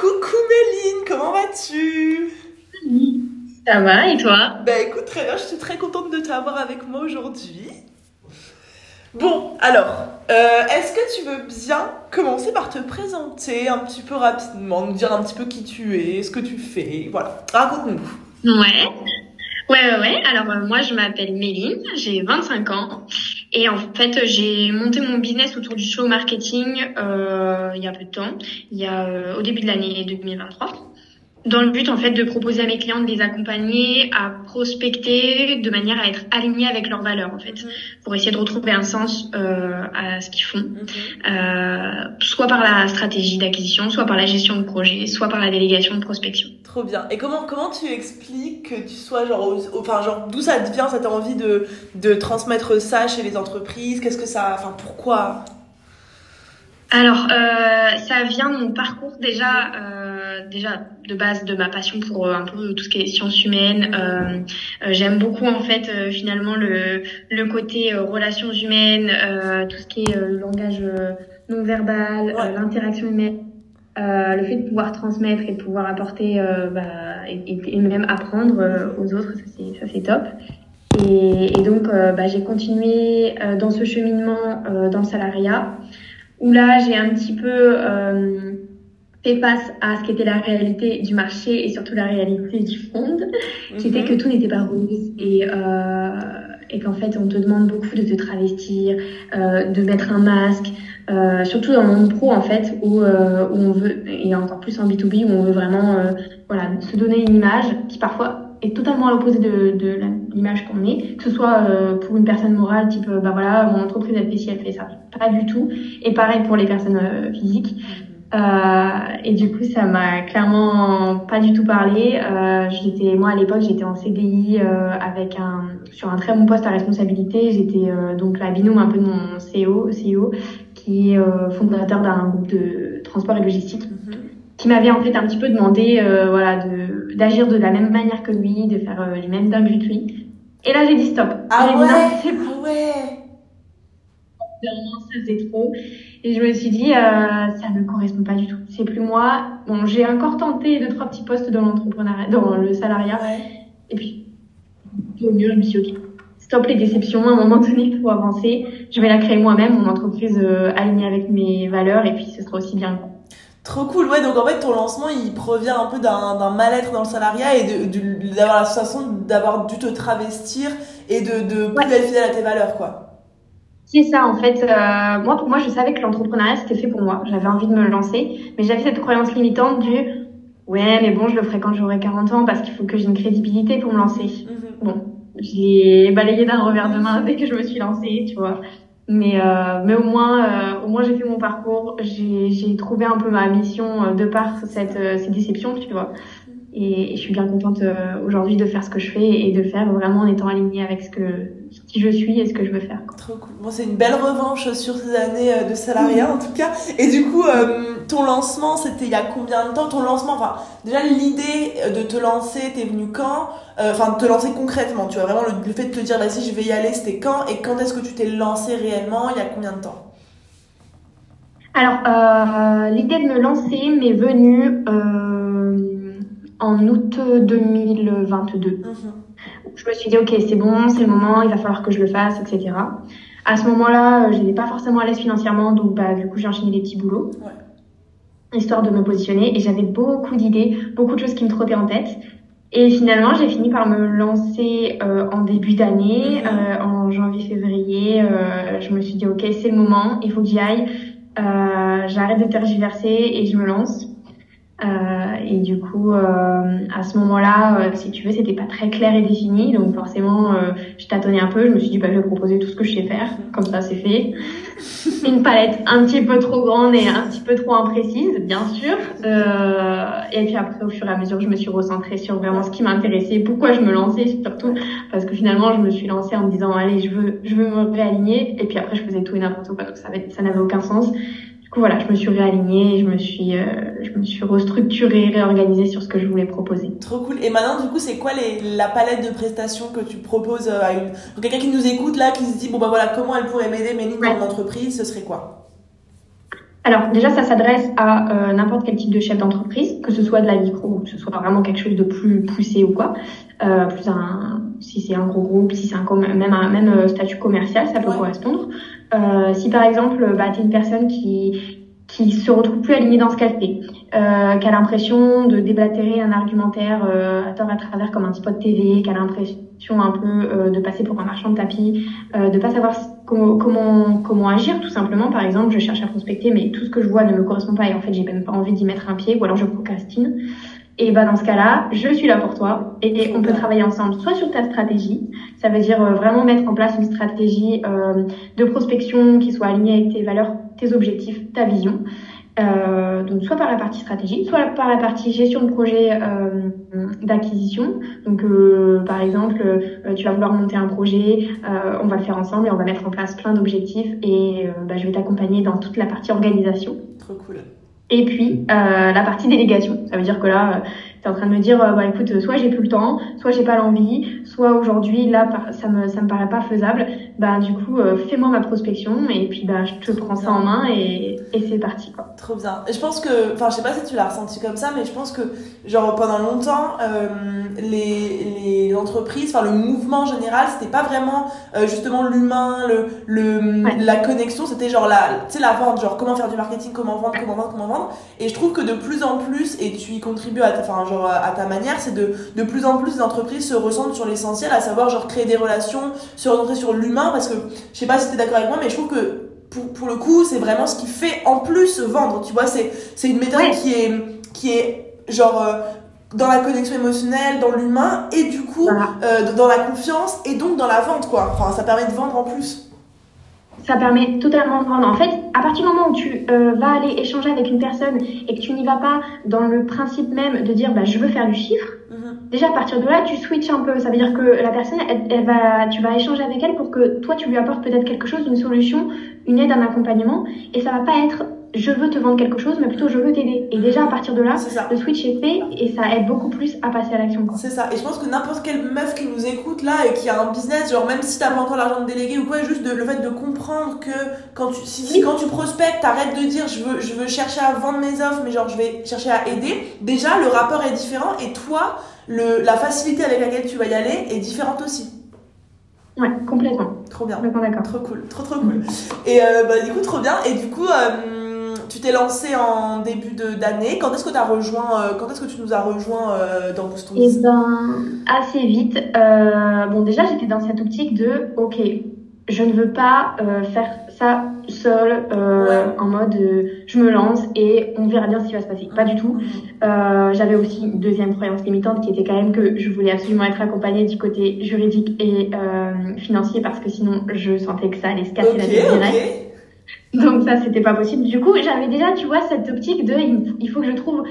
Coucou Méline, comment vas-tu? Ça va et toi? Bah écoute, très bien, je suis très contente de t'avoir avec moi aujourd'hui. Bon, alors, euh, est-ce que tu veux bien commencer par te présenter un petit peu rapidement, nous dire un petit peu qui tu es, ce que tu fais, voilà, raconte-nous. Ouais, ouais, ouais, ouais. Alors euh, moi je m'appelle Méline, j'ai 25 ans. Et en fait j'ai monté mon business autour du show marketing euh, il y a peu de temps, il y a euh, au début de l'année 2023 dans le but en fait de proposer à mes clients de les accompagner à prospecter de manière à être alignés avec leurs valeurs en fait Mhm. pour essayer de retrouver un sens euh, à ce qu'ils font. Euh, soit par la stratégie d'acquisition soit par la gestion de projet soit par la délégation de prospection. Trop bien. Et comment, comment tu expliques que tu sois genre, au- au- enfin genre, d'où ça te vient, cette envie de, de transmettre ça chez les entreprises? Qu'est-ce que ça, enfin pourquoi? Alors, euh, ça vient de mon parcours déjà, euh, déjà de base de ma passion pour euh, un peu tout ce qui est sciences humaines. Euh, euh, J'aime beaucoup en fait euh, finalement le, le côté relations humaines, euh, tout ce qui est euh, langage euh, non verbal, Ouais. l'interaction humaine, euh, le fait de pouvoir transmettre et de pouvoir apporter euh, bah, et, même apprendre euh, aux autres, ça c'est ça c'est top. Et, et donc bah, j'ai continué euh, dans ce cheminement euh, dans le salariat où là j'ai un petit peu euh, fait face à ce qu'était la réalité du marché et surtout la réalité du monde, qui était que tout n'était pas rose et, euh, et qu'en fait on te demande beaucoup de te travestir, euh, de mettre un masque, euh, surtout dans le monde pro en fait où, euh, où on veut, et encore plus en B2B où on veut vraiment euh, voilà, se donner une image qui parfois est totalement à l'opposé de, de la- l'image qu'on est, que ce soit euh, pour une personne morale type euh, bah voilà mon entreprise elle fait ci, elle fait ça, pas du tout, et pareil pour les personnes euh, physiques. Euh, et du coup, ça m'a clairement pas du tout parlé. Euh, j'étais, moi à l'époque, j'étais en CDI euh, avec un sur un très bon poste à responsabilité. J'étais euh, donc la binôme un peu de mon CEO, CEO qui est euh, fondateur d'un groupe de transport et logistique. Qui m'avait en fait un petit peu demandé, euh, voilà, de d'agir de la même manière que lui, de faire euh, les mêmes dingueries que lui. Et là, j'ai dit stop. Ah ouais, non, c'est bon ah ouais. ça faisait trop. Et je me suis dit, euh, ça ne correspond pas du tout. C'est plus moi. Bon, j'ai encore tenté deux, trois petits postes dans l'entrepreneuriat, dans le salariat. Ouais. Et puis, au mieux, je me suis dit, ok, stop les déceptions. À un moment donné, pour avancer, je vais la créer moi-même, mon entreprise euh, alignée avec mes valeurs. Et puis, ce sera aussi bien. Trop cool, ouais. Donc en fait, ton lancement, il provient un peu d'un d'un mal-être dans le salariat et de- de- d'avoir la sensation d'avoir dû te travestir et de, de plus Ouais. être fidèle à tes valeurs, quoi. C'est ça, en fait. euh, moi, pour moi, je savais que l'entrepreneuriat, c'était fait pour moi. J'avais envie de me lancer. Mais j'avais cette croyance limitante du, ouais, mais bon, je le ferai quand j'aurai 40 ans parce qu'il faut que j'ai une crédibilité pour me lancer. Mhm. Bon, je l'ai balayé d'un revers de main dès que je me suis lancée, tu vois. Mais, euh, mais au moins, euh, au moins j'ai fait mon parcours, j'ai trouvé un peu ma mission euh, de par cette, euh, ces déceptions, tu vois. Et, et je suis bien contente aujourd'hui de faire ce que je fais et de le faire vraiment en étant alignée avec ce que qui je suis et ce que je veux faire. quoi. Trop cool. Bon, c'est une belle revanche sur ces années euh, de salariat en tout cas. Et du coup, euh, ton lancement, c'était il y a combien de temps? Ton lancement, enfin, déjà l'idée de te lancer, t'es venu quand? Euh, Enfin, de te lancer concrètement, tu vois, vraiment le, le fait de te dire, vas-y, je vais y aller, c'était quand? Et quand est-ce que tu t'es lancé réellement? Il y a combien de temps? Alors, euh, l'idée de me lancer m'est venue euh, en août 2022. Mhm. Je me suis dit, ok, c'est bon, c'est le moment, il va falloir que je le fasse, etc. À ce moment-là, euh, je n'étais pas forcément à l'aise financièrement, donc bah, du coup, j'ai enchaîné des petits boulots, Ouais. histoire de me positionner. Et j'avais beaucoup d'idées, beaucoup de choses qui me trottaient en tête. Et finalement, j'ai fini par me lancer euh, en début d'année, Mhm. euh, en janvier-février. Euh, je me suis dit, ok, c'est le moment, il faut que j'y aille. Euh, J'arrête de tergiverser et je me lance. Euh, et du coup, euh, à ce moment-là, euh, si tu veux, c'était pas très clair et défini, donc forcément, euh, je tâtonnais un peu. Je me suis dit, bah, je vais proposer tout ce que je sais faire, comme ça, c'est fait. Une palette un petit peu trop grande et un petit peu trop imprécise, bien sûr. Euh, et puis après, au fur et à mesure, je me suis recentrée sur vraiment ce qui m'intéressait, pourquoi je me lançais, surtout parce que finalement, je me suis lancée en me disant, allez, je veux, je veux me réaligner. Et puis après, je faisais tout et n'importe quoi, donc ça, ça n'avait aucun sens. Du coup, voilà, je me suis réalignée, je me suis, euh, je me suis restructurée, réorganisée sur ce que je voulais proposer. Trop cool. Et maintenant, du coup, c'est quoi les, la palette de prestations que tu proposes euh, à une. quelqu'un qui nous écoute là, qui se dit, bon bah voilà, comment elle pourrait m'aider, Méline, dans Ouais. mon entreprise, ce serait quoi? Alors déjà, ça s'adresse à euh, n'importe quel type de chef d'entreprise, que ce soit de la micro ou que ce soit vraiment quelque chose de plus poussé ou quoi. Euh, plus un, si c'est un gros groupe, si c'est un même un même statut commercial, ça peut correspondre. Euh, si par exemple, bah, tu es une personne qui qui se retrouve plus alignée dans ce qu'elle fait, euh, qui a l'impression de déblatérer un argumentaire euh, à tort à travers comme un spot TV, qui a l'impression un peu euh, de passer pour un marchand de tapis, de pas savoir comment, comment comment agir tout simplement. Par exemple, je cherche à prospecter, mais tout ce que je vois ne me correspond pas et en fait j'ai même pas envie d'y mettre un pied, ou alors je procrastine. Et bah dans ce cas-là, je suis là pour toi et on peut travailler ensemble, soit sur ta stratégie, ça veut dire euh, vraiment mettre en place une stratégie euh, de prospection qui soit alignée avec tes valeurs, tes objectifs, ta vision. Euh, donc soit par la partie stratégie, soit par la partie gestion de projet d'acquisition. Donc par exemple, tu vas vouloir monter un projet, on va le faire ensemble et on va mettre en place plein d'objectifs et bah, je vais t'accompagner dans toute la partie organisation. Trop cool. Et puis euh, la partie délégation, ça veut dire que là, euh, tu es en train de me dire, euh, bah écoute, soit j'ai plus le temps, soit j'ai pas l'envie, soit aujourd'hui là, ça me ça me paraît pas faisable. Bah du coup, euh, fais-moi ma prospection et puis bah je te prends ça en main et, et c'est parti quoi. Trop bien. Et je pense que, enfin je sais pas si tu l'as ressenti comme ça, mais je pense que genre pendant longtemps, les les entreprises, enfin le mouvement général, c'était pas vraiment justement l'humain, le le la connexion, c'était genre la, tu sais la vente, genre comment faire du marketing, comment vendre, comment vendre, comment vendre et je trouve que de plus en plus, et tu y contribues à enfin, genre, à ta manière, c'est de, de plus en plus les entreprises se ressentent sur l'essentiel, à savoir genre créer des relations, se recentrer sur l'humain, parce que je sais pas si tu es d'accord avec moi, mais je trouve que pour, pour le coup, c'est vraiment ce qui fait en plus vendre. Tu vois, c'est, c'est une méthode qui est, qui est genre, euh, dans la connexion émotionnelle, dans l'humain, et du coup, euh, dans la confiance, et donc dans la vente, quoi. Enfin, ça permet de vendre en plus ça permet totalement de vendre. En fait, à partir du moment où tu euh, vas aller échanger avec une personne et que tu n'y vas pas dans le principe même de dire bah, je veux faire du chiffre, mhm. déjà à partir de là, tu switches un peu. Ça veut dire que la personne, elle, va, tu vas échanger avec elle pour que toi, tu lui apportes peut-être quelque chose, une solution, une aide, un accompagnement. Et ça va pas être je veux te vendre quelque chose, mais plutôt je veux t'aider. Et déjà à partir de là, le switch est fait et ça aide beaucoup plus à passer à l'action. C'est ça. Et je pense que n'importe quelle meuf qui nous écoute là et qui a un business, genre même si t'as pas encore l'argent de déléguer ou quoi, juste de, le fait de comprendre que quand tu, si, quand tu prospectes, t'arrêtes de dire je veux, je veux chercher à vendre mes offres, mais genre je vais chercher à aider. Déjà, le rapport est différent et toi, le, la facilité avec laquelle tu vas y aller est différente aussi. Ouais, complètement. Trop bien. d'accord. Trop cool, trop trop cool. Et euh, bah, du coup, trop bien. Et du coup, euh, tu t'es lancé en début d'année. Quand est-ce que tu as rejoint, euh, quand est-ce que tu nous as rejoint euh, dans Boost Eh ben, assez vite. Euh, bon, déjà, j'étais dans cette optique de, ok, je ne veux pas faire ça seule, en mode, je me lance et on verra bien ce qui va se passer. Pas du tout. Mhm. J'avais aussi une deuxième croyance limitante qui était quand même que je voulais absolument être accompagnée du côté juridique et financier parce que sinon, je sentais que ça allait se casser la tête direct. Donc ça, c'était pas possible. Du coup, j'avais déjà, tu vois, cette optique de il faut que je trouve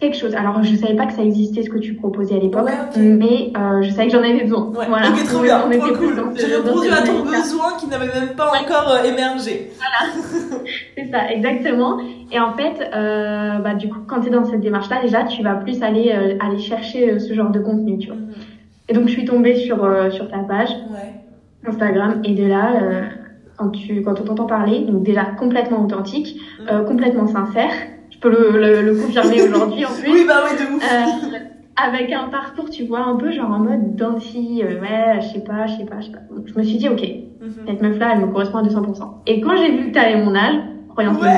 quelque chose. Alors, je savais pas que ça existait ce que tu proposais à l'époque, mais euh, je savais que j'en avais besoin. Ouais. Voilà. Ok, trop bien, cool. J'ai répondu à ton besoin qui n'avait même pas encore euh, émergé. Voilà, c'est ça, exactement. Et en fait, euh, bah du coup, quand tu es dans cette démarche-là, déjà, tu vas plus aller euh, aller chercher euh, ce genre de contenu, tu vois. Mhm. Et donc, je suis tombée sur sur ta page Instagram, et de là quand tu quand on t'entend parler, donc déjà complètement authentique, mm. euh, complètement sincère. Je peux le, le, le confirmer aujourd'hui en plus. Oui, bah oui, de ouf. Euh, avec un parcours, tu vois, un peu genre en mode dandy, euh, ouais, je sais pas, je sais pas, je sais pas. Donc, je me suis dit, ok, mm-hmm. cette meuf-là, elle me correspond à 200%. Et quand j'ai vu que t'avais mon âge, croyance ouais,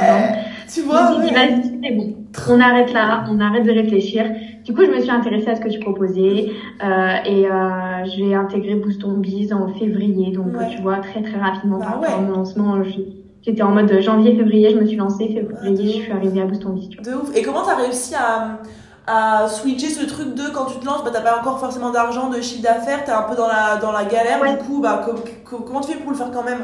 tu vois, je me suis dit, vas-y, c'est bon. On arrête là, on arrête de réfléchir. Du coup, je me suis intéressée à ce que tu proposais euh, et euh, j'ai intégré Boost on Biz en février, donc tu vois très très rapidement bah, par mon lancement. J'étais en mode janvier-février, je me suis lancée, février, je suis arrivée à Boost on Biz. De ouf. Et comment t'as réussi à à switcher ce truc de quand tu te lances, bah t'as pas encore forcément d'argent, de chiffre d'affaires, t'es un peu dans la, dans la galère, du coup, bah comment tu fais pour le faire quand même?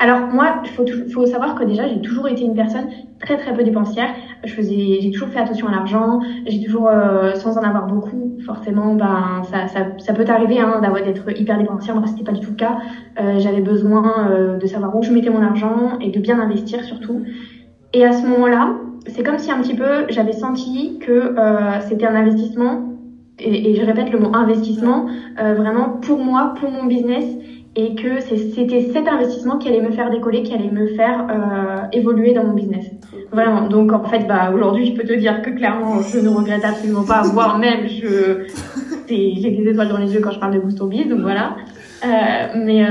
Alors moi, il faut, faut savoir que déjà, j'ai toujours été une personne très très peu dépensière. Je faisais, j'ai toujours fait attention à l'argent. J'ai toujours, euh, sans en avoir beaucoup, forcément, ben ça, ça, ça peut t'arriver hein, d'avoir d'être hyper dépensière. Moi, c'était pas du tout le cas. Euh, J'avais besoin euh, de savoir où je mettais mon argent et de bien investir surtout. Et à ce moment-là, c'est comme si un petit peu j'avais senti que euh, c'était un investissement. Et, et, je répète le mot investissement, euh, vraiment pour moi, pour mon business et que c'était cet investissement qui allait me faire décoller, qui allait me faire euh, évoluer dans mon business. Vraiment. Donc en fait, bah aujourd'hui, je peux te dire que clairement, je ne regrette absolument pas, voire même je j'ai des étoiles dans les yeux quand je parle de Boost Biz, donc voilà. Euh, mais euh,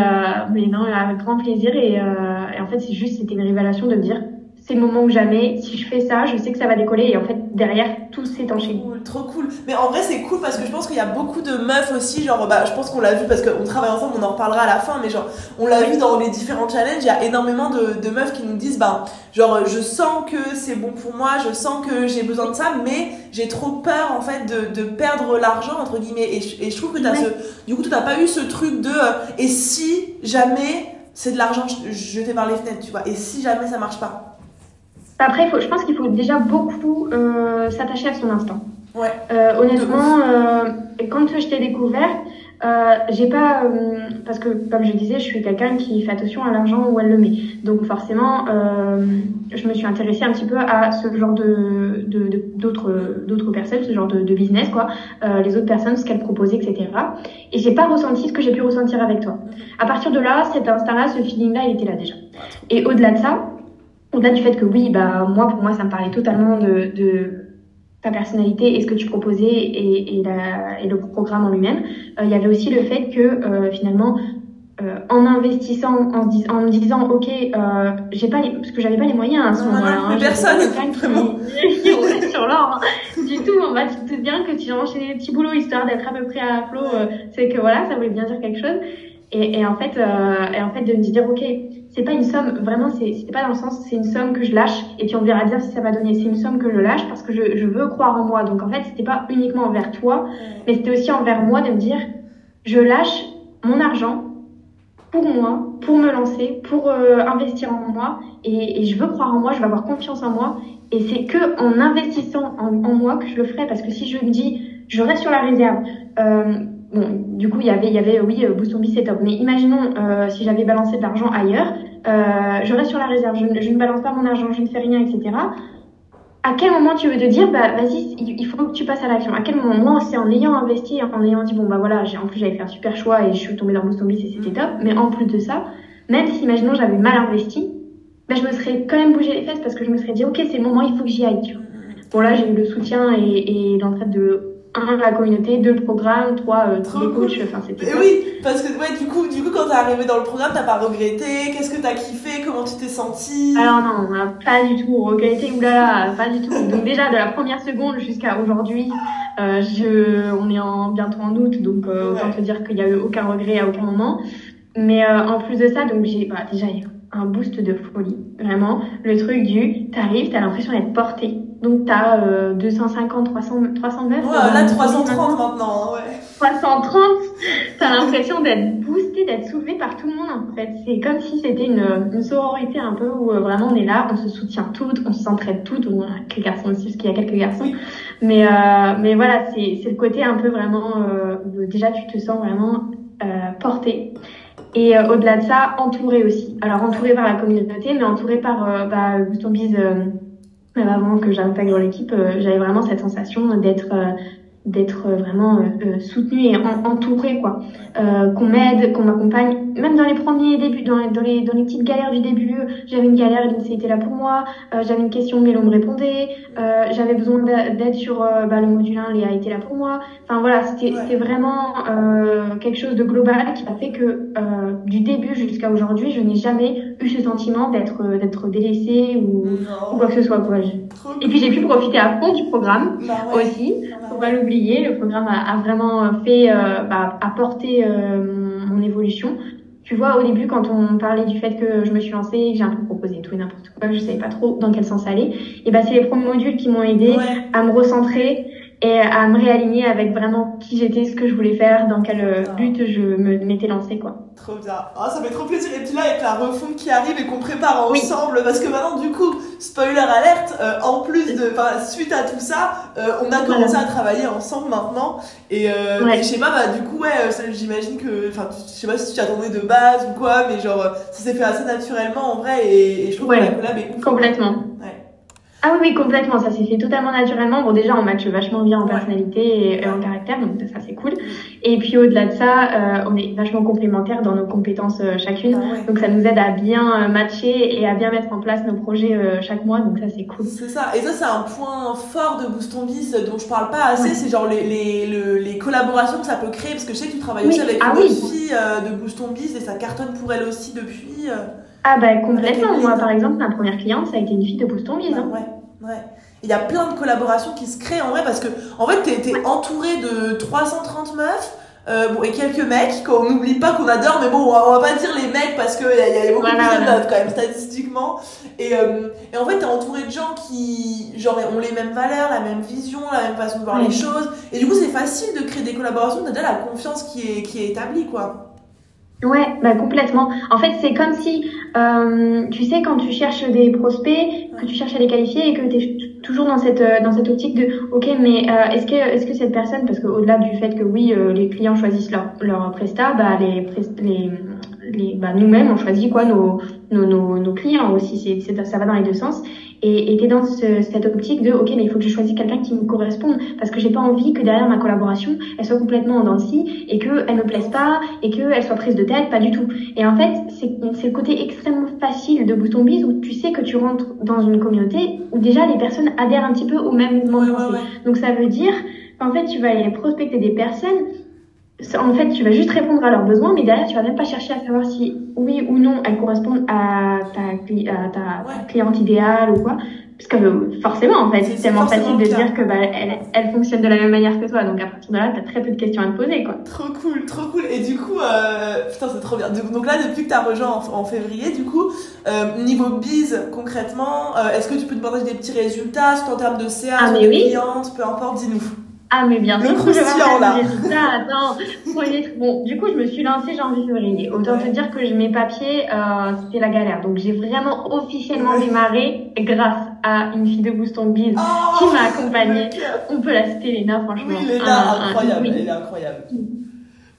mais non, avec grand plaisir et, euh, et en fait, c'est juste c'était une révélation de me dire c'est le moment ou jamais. Si je fais ça, je sais que ça va décoller et en fait derrière tout s'est enchaîné. Cool, trop cool. Mais en vrai c'est cool parce que je pense qu'il y a beaucoup de meufs aussi, genre bah je pense qu'on l'a vu parce qu'on travaille ensemble, on en reparlera à la fin, mais genre on l'a vu dans les différents challenges, il y a énormément de, de meufs qui nous disent bah genre je sens que c'est bon pour moi, je sens que j'ai besoin de ça, mais j'ai trop peur en fait de, de perdre l'argent entre guillemets et je, et je trouve que t'as ce du coup tu n'as pas eu ce truc de euh, et si jamais c'est de l'argent jeté par les fenêtres, tu vois, et si jamais ça marche pas. Après, il faut, je pense qu'il faut déjà beaucoup euh, s'attacher à son instant. Ouais. Euh, honnêtement, euh, quand je t'ai découvert, euh, j'ai pas euh, parce que comme je disais, je suis quelqu'un qui fait attention à l'argent où elle le met. Donc forcément, euh, je me suis intéressée un petit peu à ce genre de d'autres de, d'autres personnes, ce genre de, de business quoi, euh, les autres personnes, ce qu'elles proposaient, etc. Et j'ai pas ressenti ce que j'ai pu ressentir avec toi. À partir de là, cet instinct-là, ce feeling-là, il était là déjà. Et au-delà de ça, au-delà du fait que oui, bah moi pour moi ça me parlait totalement de, de ta personnalité et ce que tu proposais et, et, la, et le programme en lui-même. Euh, il y avait aussi le fait que euh, finalement euh, en investissant, en, en me disant ok, euh, j'ai pas les, parce que j'avais pas les moyens à ce moment-là. Hein, personne vraiment. qui, qui sur l'or hein. du tout. En fait, tu te dis bien que tu as enchaîné des petits boulots histoire d'être à peu près à flot. Euh, c'est que voilà, ça voulait bien dire quelque chose. Et, et en fait, euh, et en fait de me dire ok, c'est pas une somme, vraiment, c'était pas dans le sens, c'est une somme que je lâche et puis on verra bien si ça va donner. C'est une somme que je lâche parce que je, je veux croire en moi. Donc en fait, c'était pas uniquement envers toi, mais c'était aussi envers moi de me dire, je lâche mon argent pour moi, pour me lancer, pour euh, investir en moi et, et, je veux croire en moi, je veux avoir confiance en moi et c'est que en investissant en, en, moi que je le ferai parce que si je me dis, je reste sur la réserve. Euh, bon, du coup, il y avait, il y avait, oui, euh, Boost c'est top. Mais imaginons euh, si j'avais balancé de l'argent ailleurs, euh, je reste sur la réserve, je, je, ne balance pas mon argent, je ne fais rien, etc. À quel moment tu veux te dire, bah vas-y, il faut que tu passes à l'action? À quel moment? Moi, c'est en ayant investi, en ayant dit bon bah voilà, j'ai en plus j'avais fait un super choix et je suis tombée dans Boost et c'était top. Mais en plus de ça, même si imaginons j'avais mal investi, bah, je me serais quand même bougé les fesses parce que je me serais dit ok c'est le moment, il faut que j'y aille. Tu vois. Bon là j'ai eu le soutien et, et l'entraide de un, la communauté, deux, le programme, trois, euh, les coachs, enfin c'était oui, parce que ouais, du coup, du coup quand t'es arrivé dans le programme, t'as pas regretté, qu'est-ce que t'as kiffé, comment tu t'es senti Alors non, on n'a pas du tout regretté, oulala, pas du tout. Donc déjà, de la première seconde jusqu'à aujourd'hui, euh, je, on est en, bientôt en août, donc euh, autant te dire qu'il y a eu aucun regret à aucun moment. Mais euh, en plus de ça, donc j'ai bah, déjà un boost de folie, vraiment. Le truc du, t'arrives, t'as l'impression d'être porté donc, tu as euh, 250, 300, 309. Ouais, là, 330 maintenant, ouais. 330, tu as l'impression d'être boosté, d'être soulevé par tout le monde, en fait. C'est comme si c'était une, une sororité un peu où euh, vraiment on est là, on se soutient toutes, on s'entraide toutes, ou quelques garçons aussi, parce qu'il y a quelques garçons. Mais, euh, mais voilà, c'est le côté un peu vraiment, euh, déjà, tu te sens vraiment euh, porté. Et euh, au-delà de ça, entouré aussi. Alors, entouré par la communauté, mais entouré par euh, bah, Bise avant que j'intègre l'équipe, euh, j'avais vraiment cette sensation d'être euh, d'être vraiment euh, soutenue et entourée quoi. Qu'on m'aide qu'on m'accompagne même dans les premiers débuts dans les, dans les, dans les petites galères du début j'avais une galère l'INSEE était là pour moi. Euh, j'avais une question Mélo me répondait. Euh, j'avais besoin d'aide sur bah, le module 1 Léa était là pour moi. Enfin voilà c'était ouais. c'était vraiment quelque chose de global qui a fait que du début jusqu'à aujourd'hui je n'ai jamais eu ce sentiment d'être d'être délaissée ou, ou, quoi que ce soit quoi. Et puis j'ai pu profiter à fond du programme bah ouais. aussi faut pas l'oublier. Le programme a, a vraiment fait euh, bah, apporter euh, mon, évolution tu vois au début quand on parlait du fait que je me suis lancée que j'ai un peu proposé tout et n'importe quoi que je savais pas trop dans quel sens aller et bah c'est les premiers modules qui m'ont aidé ouais. à me recentrer et à me réaligner avec vraiment qui j'étais, ce que je voulais faire, dans quel ah. but je me m'étais lancée, quoi. Trop bien. Ah, ça fait trop plaisir. Et puis là, avec la refonte qui arrive et qu'on prépare ensemble, oui. parce que maintenant, du coup, spoiler alerte, euh, en plus de, enfin, suite à tout ça, euh, on a commencé à travailler ensemble maintenant. Et, euh, ouais. et je sais pas, bah, du coup, ouais, j'imagine que, enfin, je sais pas si tu attendais de base ou quoi, mais genre, ça s'est fait assez naturellement en vrai, et, et je trouve ouais. que la collab est Complètement. Ouais. Ah oui, oui, complètement. Ça s'est fait totalement naturellement. Bon, déjà, on match vachement bien en personnalité et, en caractère, donc ça, c'est cool. Et puis, au-delà de ça, euh, on est vachement complémentaires dans nos compétences euh, chacune. Ah donc, ça nous aide à bien euh, matcher et à bien mettre en place nos projets chaque mois. Donc, ça, c'est cool. C'est ça. Et ça, c'est un point fort de Boost on Biz dont je parle pas assez. C'est genre les, les, les, collaborations que ça peut créer. Parce que je sais que tu travailles aussi avec ah, une autre fille de Boost on Biz et ça cartonne pour elle aussi depuis. ah, bah, complètement. Moi, par exemple, ma première cliente, ça a été une fille de Boost on Biz. Hein. Ouais. Ouais. Il y a plein de collaborations qui se créent en vrai parce que en fait t'es es entouré de 330 meufs euh, bon, et quelques mecs qu'on n'oublie pas qu'on adore mais bon on va, pas dire les mecs parce qu'il y, a, y a beaucoup plus de meufs quand même statistiquement. Et, euh, et en fait t'es entouré de gens qui genre ont les mêmes valeurs la même vision la même façon de voir les choses. Et du coup c'est facile de créer des collaborations t'as déjà la confiance qui est, qui est établie quoi. Ouais, bah complètement. En fait, c'est comme si, euh, tu sais, quand tu cherches des prospects, que tu cherches à les qualifier et que tu toujours dans cette euh, dans cette optique de, ok, mais euh, est-ce que est-ce que cette personne, parce qu'au-delà du fait que oui, euh, les clients choisissent leur leur prestat, bah les les les bah, nous-mêmes on choisit quoi nos nos nos, nos clients aussi. C'est ça va dans les deux sens et tu dans ce, cette optique de ok mais il faut que je choisisse quelqu'un qui me corresponde parce que j'ai pas envie que derrière ma collaboration elle soit complètement en dents et que elle me plaise pas et que elle soit prise de tête pas du tout. Et en fait c'est c'est le côté extrêmement facile de Bouton Biz où tu sais que tu rentres dans une communauté où déjà les personnes adhèrent un petit peu au même mouvement donc ça veut dire qu'en fait tu vas aller prospecter des personnes en fait, tu vas juste répondre à leurs besoins, mais derrière, tu vas même pas chercher à savoir si oui ou non elles correspondent à ta, à ta cliente idéale ou quoi. Parce que forcément, en fait, c'est tellement facile de dire que bah, elle, elle, fonctionne de la même manière que toi. Donc à partir de là, t'as très peu de questions à te poser, quoi. Trop cool, trop cool. Et du coup, euh, putain, c'est trop bien. Donc là, depuis que t'as rejoint en, février, du coup, euh, niveau bise, concrètement, euh, est-ce que tu peux te partager des petits résultats, soit en termes de CA, ah, de oui. clientes, peu importe, dis-nous. Ah, mais bien sûr. Le croustillant, là. Attends, bon, du coup, je me suis lancée janvier-février. Autant te dire que mes papiers, euh, c'était la galère. Donc, j'ai vraiment officiellement démarré grâce à une fille de Booston Biz oh, qui m'a accompagnée. On peut la citer, Léna, franchement. Oui, Léna, incroyable. Incroyable.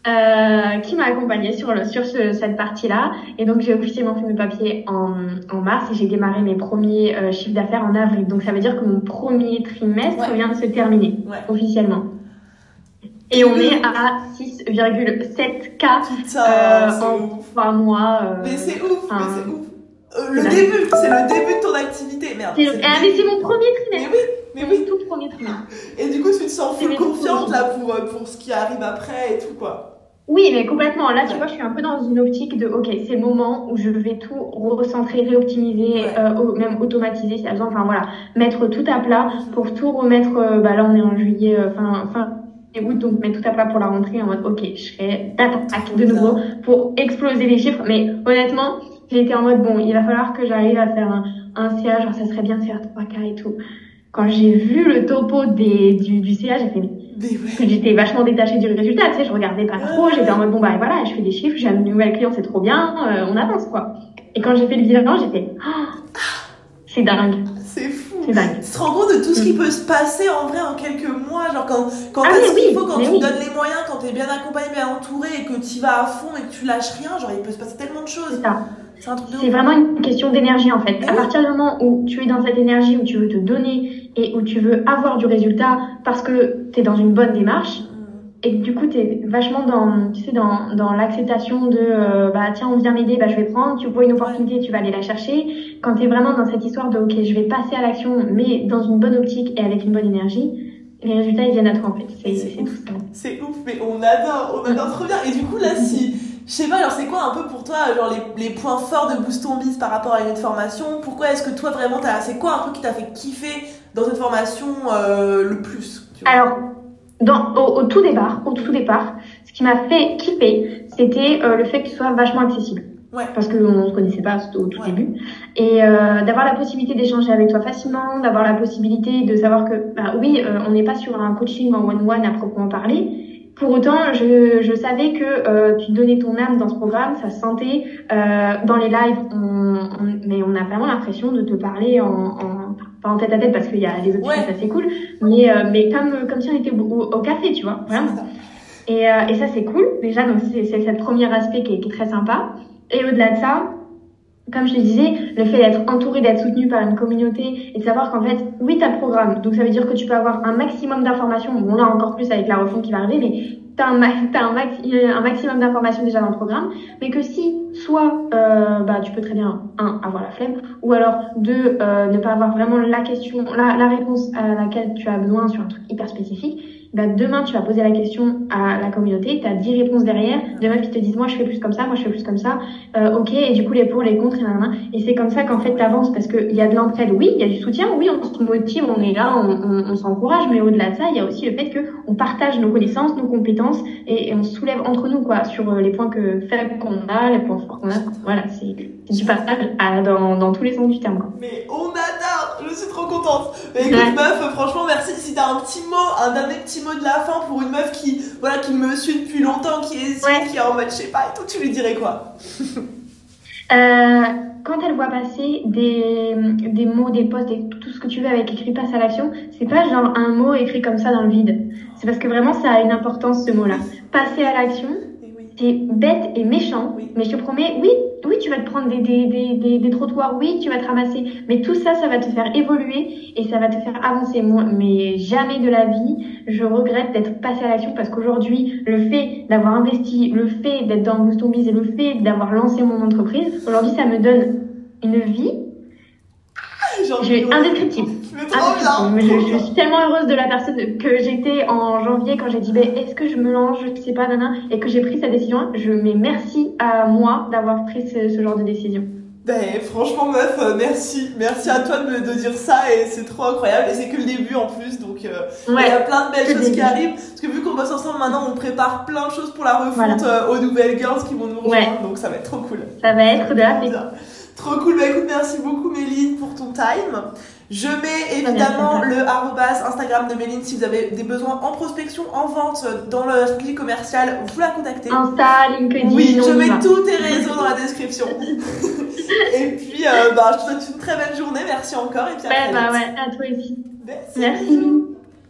Euh, qui m'a accompagnée sur, le, sur ce, cette partie-là. Et donc, j'ai officiellement fait mes papiers en, en mars et j'ai démarré mes premiers euh, chiffres d'affaires en avril. Donc, ça veut dire que mon premier trimestre vient de se terminer officiellement. Et on est à 6,7K euh, en trois mois. Euh, mais c'est ouf, mais c'est ouf. Le début, c'est le début de ton activité. Merde. C'est, ah, mais c'est mon premier trimestre. Mais oui, mais oui. Tout premier trimestre. Et du coup, tu te sens full confiante là pour, pour ce qui arrive après et tout quoi. Oui, mais complètement. Là, tu vois, je suis un peu dans une optique de, ok, c'est le moment où je vais tout recentrer, réoptimiser, euh, même automatiser si besoin. Enfin voilà, mettre tout à plat pour tout remettre. Euh, bah là, on est en juillet, euh, fin, août, donc mettre tout à plat pour la rentrée en mode, ok, je fais d'attaque de nouveau pour exploser les chiffres. Mais honnêtement, j'ai été en mode, bon, il va falloir que j'arrive à faire un, un CA, genre ça serait bien de faire 3K et tout. Quand j'ai vu le topo des, du, du CA, j'ai fait, que j'étais vachement détachée du résultat, tu sais, je regardais pas trop, j'étais en mode bon bah voilà, je fais des chiffres, j'ai une nouvelle cliente, c'est trop bien, euh, on avance quoi. Et quand j'ai fait le bilan, j'étais oh, c'est dingue. C'est fou. C'est dingue. Tu te rends compte de tout ce qui mm. peut se passer en vrai en quelques mois, genre quand quand ah, ce qu'il faut, quand tu donnes les moyens, quand t'es bien accompagné, bien entouré et que tu vas à fond et que tu lâches rien, genre il peut se passer tellement de choses. C'est vraiment une question d'énergie en fait. à partir du moment où tu es dans cette énergie, où tu veux te donner et où tu veux avoir du résultat parce que tu es dans une bonne démarche, et du coup tu es vachement dans tu sais dans, dans l'acceptation de euh, bah tiens on vient m'aider bah je vais prendre. Tu vois une opportunité tu vas aller la chercher. Quand tu es vraiment dans cette histoire de ok je vais passer à l'action mais dans une bonne optique et avec une bonne énergie les résultats ils viennent à toi en fait. C'est tout ça. C'est ouf mais on adore on adore. Trop bien. Et du coup là si je sais pas, alors c'est quoi un peu pour toi, genre les, les points forts de Boost Biz par rapport à une autre formation? Pourquoi est-ce que toi vraiment, c'est quoi un truc qui t'a fait kiffer dans cette formation euh, le plus Alors, dans, au, tout départ, au tout départ, ce qui m'a fait kiffer, c'était euh, le fait qu'il soit vachement accessible. Ouais. Parce qu'on ne se connaissait pas au tout début. Et euh, d'avoir la possibilité d'échanger avec toi facilement, d'avoir la possibilité de savoir que, bah oui, on n'est pas sur un coaching en one-one à proprement parler, pour autant, je, je savais que euh, tu donnais ton âme dans ce programme, ça se sentait. Euh, dans les lives, on, mais on a vraiment l'impression de te parler en, en, pas en tête à tête parce qu'il y a les autres ouais. c'est cool, mais, euh, mais comme, comme si on était au, au café, tu vois, vraiment. Et, euh, et ça, c'est cool. Déjà, donc c'est, c'est ce premier aspect qui est, qui est très sympa. Et au-delà de ça, comme je te disais, le fait d'être entouré, d'être soutenu par une communauté et de savoir qu'en fait, oui, tu as le programme. Donc ça veut dire que tu peux avoir un maximum d'informations. Bon, là encore plus avec la refonte qui va arriver, mais tu as, un, un, un maximum d'informations déjà dans le programme. Mais que si, soit euh, bah, tu peux très bien, un, avoir la flemme, ou alors deux, euh, ne pas avoir vraiment la question, la réponse à laquelle tu as besoin sur un truc hyper spécifique, bah, demain, tu vas poser la question à la communauté, tu as 10 réponses derrière, de meufs qui te disent, moi, je fais plus comme ça, moi, je fais plus comme ça, euh, ok, et du coup, les pour, les contre, et nan, Et c'est comme ça qu'en fait, tu avances, parce qu'il y a de l'entraide, oui, il y a du soutien, oui, on se motive, on est là, on, s'encourage, mais au-delà de ça, il y a aussi le fait qu'on partage nos connaissances, nos compétences, et, on se soulève entre nous, quoi, sur euh, les points que faibles qu'on a, les points forts qu'on a. Voilà, c'est du partage à, dans, dans tous les sens du terme, quoi. Mais on adore, je suis trop contente. Mais écoute, meuf, franchement, merci. Si t'as un petit mot, un dernier petit mot de la fin pour une meuf qui, voilà, qui me suit depuis longtemps, qui est qui est en mode, je sais pas, et tout, tu lui dirais quoi? Euh, Quand elle voit passer des, des mots, des posts, et tout ce que tu veux avec écrit passe à l'action, c'est pas genre un mot écrit comme ça dans le vide. C'est parce que vraiment ça a une importance ce mot-là. Passer à l'action, c'est bête et méchant, mais je te promets, oui, oui, tu vas te prendre des, des, des, des, trottoirs, oui, tu vas te ramasser, mais tout ça, ça va te faire évoluer et ça va te faire avancer. Moi, mais jamais de la vie, je regrette d'être passé à l'action parce qu'aujourd'hui, le fait d'avoir investi, le fait d'être dans Boost et le fait d'avoir lancé mon entreprise, aujourd'hui, ça me donne une vie indescriptible. Ah, je, suis tellement heureuse de la personne que j'étais en janvier quand j'ai dit ben, est-ce que je me lance, je sais pas, nana, et que j'ai pris cette décision. Je mets merci à moi d'avoir pris ce, genre de décision. Ben, franchement, meuf, euh, merci. Merci à toi de, de dire ça et c'est trop incroyable. Et c'est que le début en plus, donc euh, il y a plein de belles choses qui arrivent. Parce que vu qu'on bosse ensemble maintenant, on prépare plein de choses pour la refonte euh, aux nouvelles girls qui vont nous rejoindre. Donc ça va être trop cool. Ça va être de la Trop cool. Bah écoute, merci beaucoup Méline pour ton time. Je mets évidemment le arrobas Instagram de Méline si vous avez des besoins en prospection, en vente, dans le style commercial, vous la contactez. Insta, LinkedIn. Oui, je mets tous tes réseaux dans la description. et puis, euh, bah, je te souhaite une très belle journée. Merci encore. Et puis à ouais, bah ouais, à toi aussi. Merci.